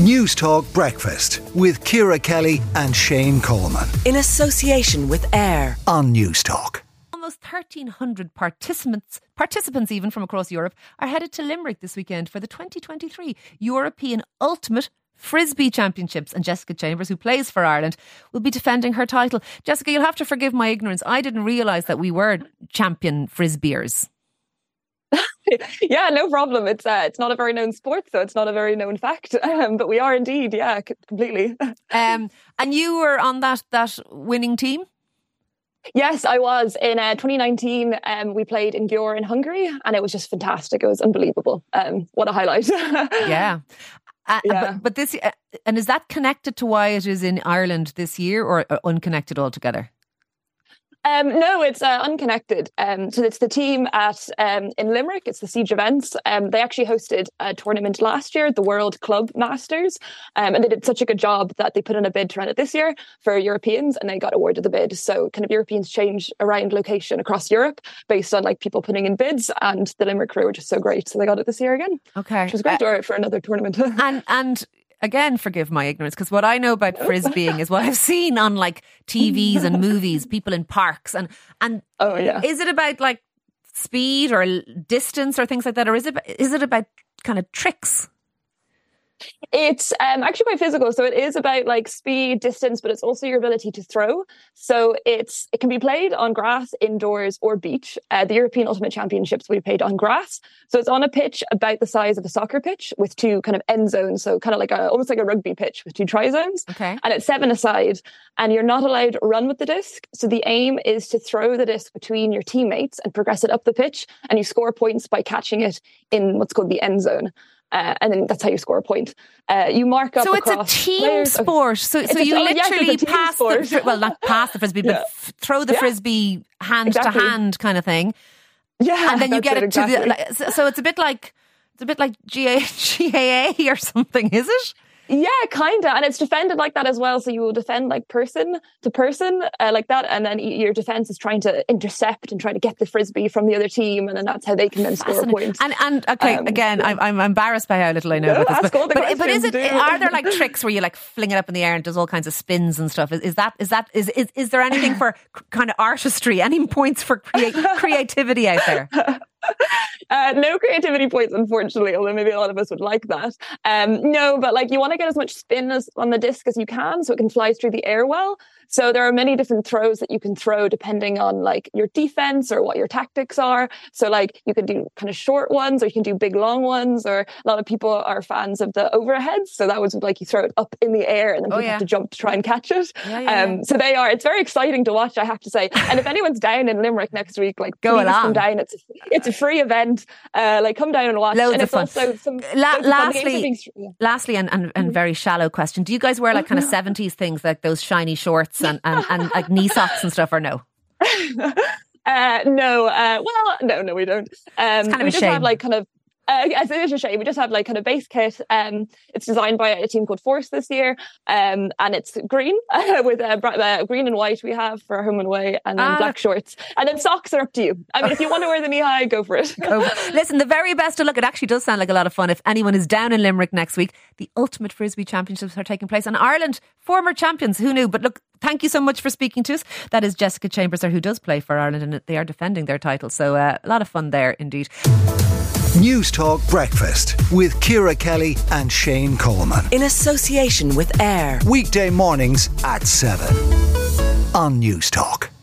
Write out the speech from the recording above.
News Talk Breakfast with Ciara Kelly and Shane Coleman in association with AIR on News Talk. Almost 1,300 participants, participants even from across Europe, are headed to Limerick this weekend for the 2023 European Ultimate Frisbee Championships. And Jessica Chambers, who plays for Ireland, will be defending her title. Jessica, you'll have to forgive my ignorance. I didn't realise that we were champion Frisbeers. yeah, no problem. It's uh, it's not a very known sport, so it's not a very known fact. Um, but we are indeed, yeah, c- completely. um, and you were on that that winning team. Yes, I was in uh, 2019. Um, we played in Győr in Hungary, and it was just fantastic. It was unbelievable. Um, what a highlight! yeah. Uh, yeah. But, but this, uh, and is that connected to why it is in Ireland this year, or uh, unconnected altogether? Um, no, it's uh, unconnected. Um, so it's the team at um, in Limerick. It's the Siege Events. Um, they actually hosted a tournament last year, the World Club Masters, um, and they did such a good job that they put in a bid to run it this year for Europeans, and they got awarded the bid. So kind of Europeans change around location across Europe based on like people putting in bids, and the Limerick crew were just so great, so they got it this year again. Okay, which was great uh, for another tournament. and and again, forgive my ignorance, because what I know about frisbeeing is what I've seen on like TVs and movies, people in parks, and and oh yeah, is it about like speed or distance or things like that, or is it is it about kind of tricks? It's um, actually quite physical. So it is about like speed, distance, but it's also your ability to throw. So it's it can be played on grass, indoors, or beach. Uh, the European Ultimate Championships will be played on grass. So it's on a pitch about the size of a soccer pitch with two kind of end zones. So kind of like a almost like a rugby pitch with two try zones. Okay. And it's seven aside, and you're not allowed to run with the disc. So the aim is to throw the disc between your teammates and progress it up the pitch, and you score points by catching it in what's called the end zone. Uh, and then that's how you score a point. Uh, you mark up. So it's a team sport. So, so you a, literally oh, yes, pass the well, not pass the frisbee, but yeah. f- throw the yeah. frisbee hand exactly. to hand kind of thing. Yeah, and then you get it, it exactly. to the. Like, so, so, it's a bit like it's a bit like GA, GAA or something, is it? Yeah, kind of. And it's defended like that as well. So you will defend like person to person uh, like that. And then your defense is trying to intercept and try to get the frisbee from the other team. And then that's how they can then score a point. And, and okay, um, again, yeah. I'm, I'm embarrassed by how little I know no, about this. But, but, but, is it, are there like tricks where you like fling it up in the air and does all kinds of spins and stuff? Is, is that, is that, is, is, is there anything for kind of artistry? Any points for create, creativity out there? Uh, no creativity points, unfortunately, although maybe a lot of us would like that. Um, no, but like you want to get as much spin as on the disc as you can so it can fly through the air well. So there are many different throws that you can throw depending on like your defense or what your tactics are. So like you can do kind of short ones or you can do big long ones or a lot of people are fans of the overheads. So that was like you throw it up in the air and then oh, people yeah. have to jump to try and catch it. Yeah, yeah, um, so they are, it's very exciting to watch, I have to say. And if anyone's down in Limerick next week, like go along. come down. It's a, it's a free event. Uh, like come down and watch. Loads and of fun. Some, La- lastly, being, lastly, and, and, and very shallow question: Do you guys wear like kind of seventies things, like those shiny shorts and, and, and like knee socks and stuff, or no? uh, no. Uh, well, no, no, we don't. Um, it's kind of we a just shame. have like kind of uh, as it is a shame. We just have like kind of base kit. Um, it's designed by a team called Force this year, um, and it's green uh, with uh, uh, green and white. We have for home and away, and then black shorts, and then socks are up to you. I mean, if you want to wear the knee high, go for it. Go. Listen, the very best of luck. It actually does sound like a lot of fun. If anyone is down in Limerick next week, the Ultimate Frisbee Championships are taking place, and Ireland, former champions, who knew? But look, thank you so much for speaking to us. That is Jessica Chambers, who does play for Ireland, and they are defending their title. So uh, a lot of fun there, indeed. News Talk Breakfast with Ciara Kelly and Shane Coleman. In association with AIR. Weekday mornings at 7 on News Talk.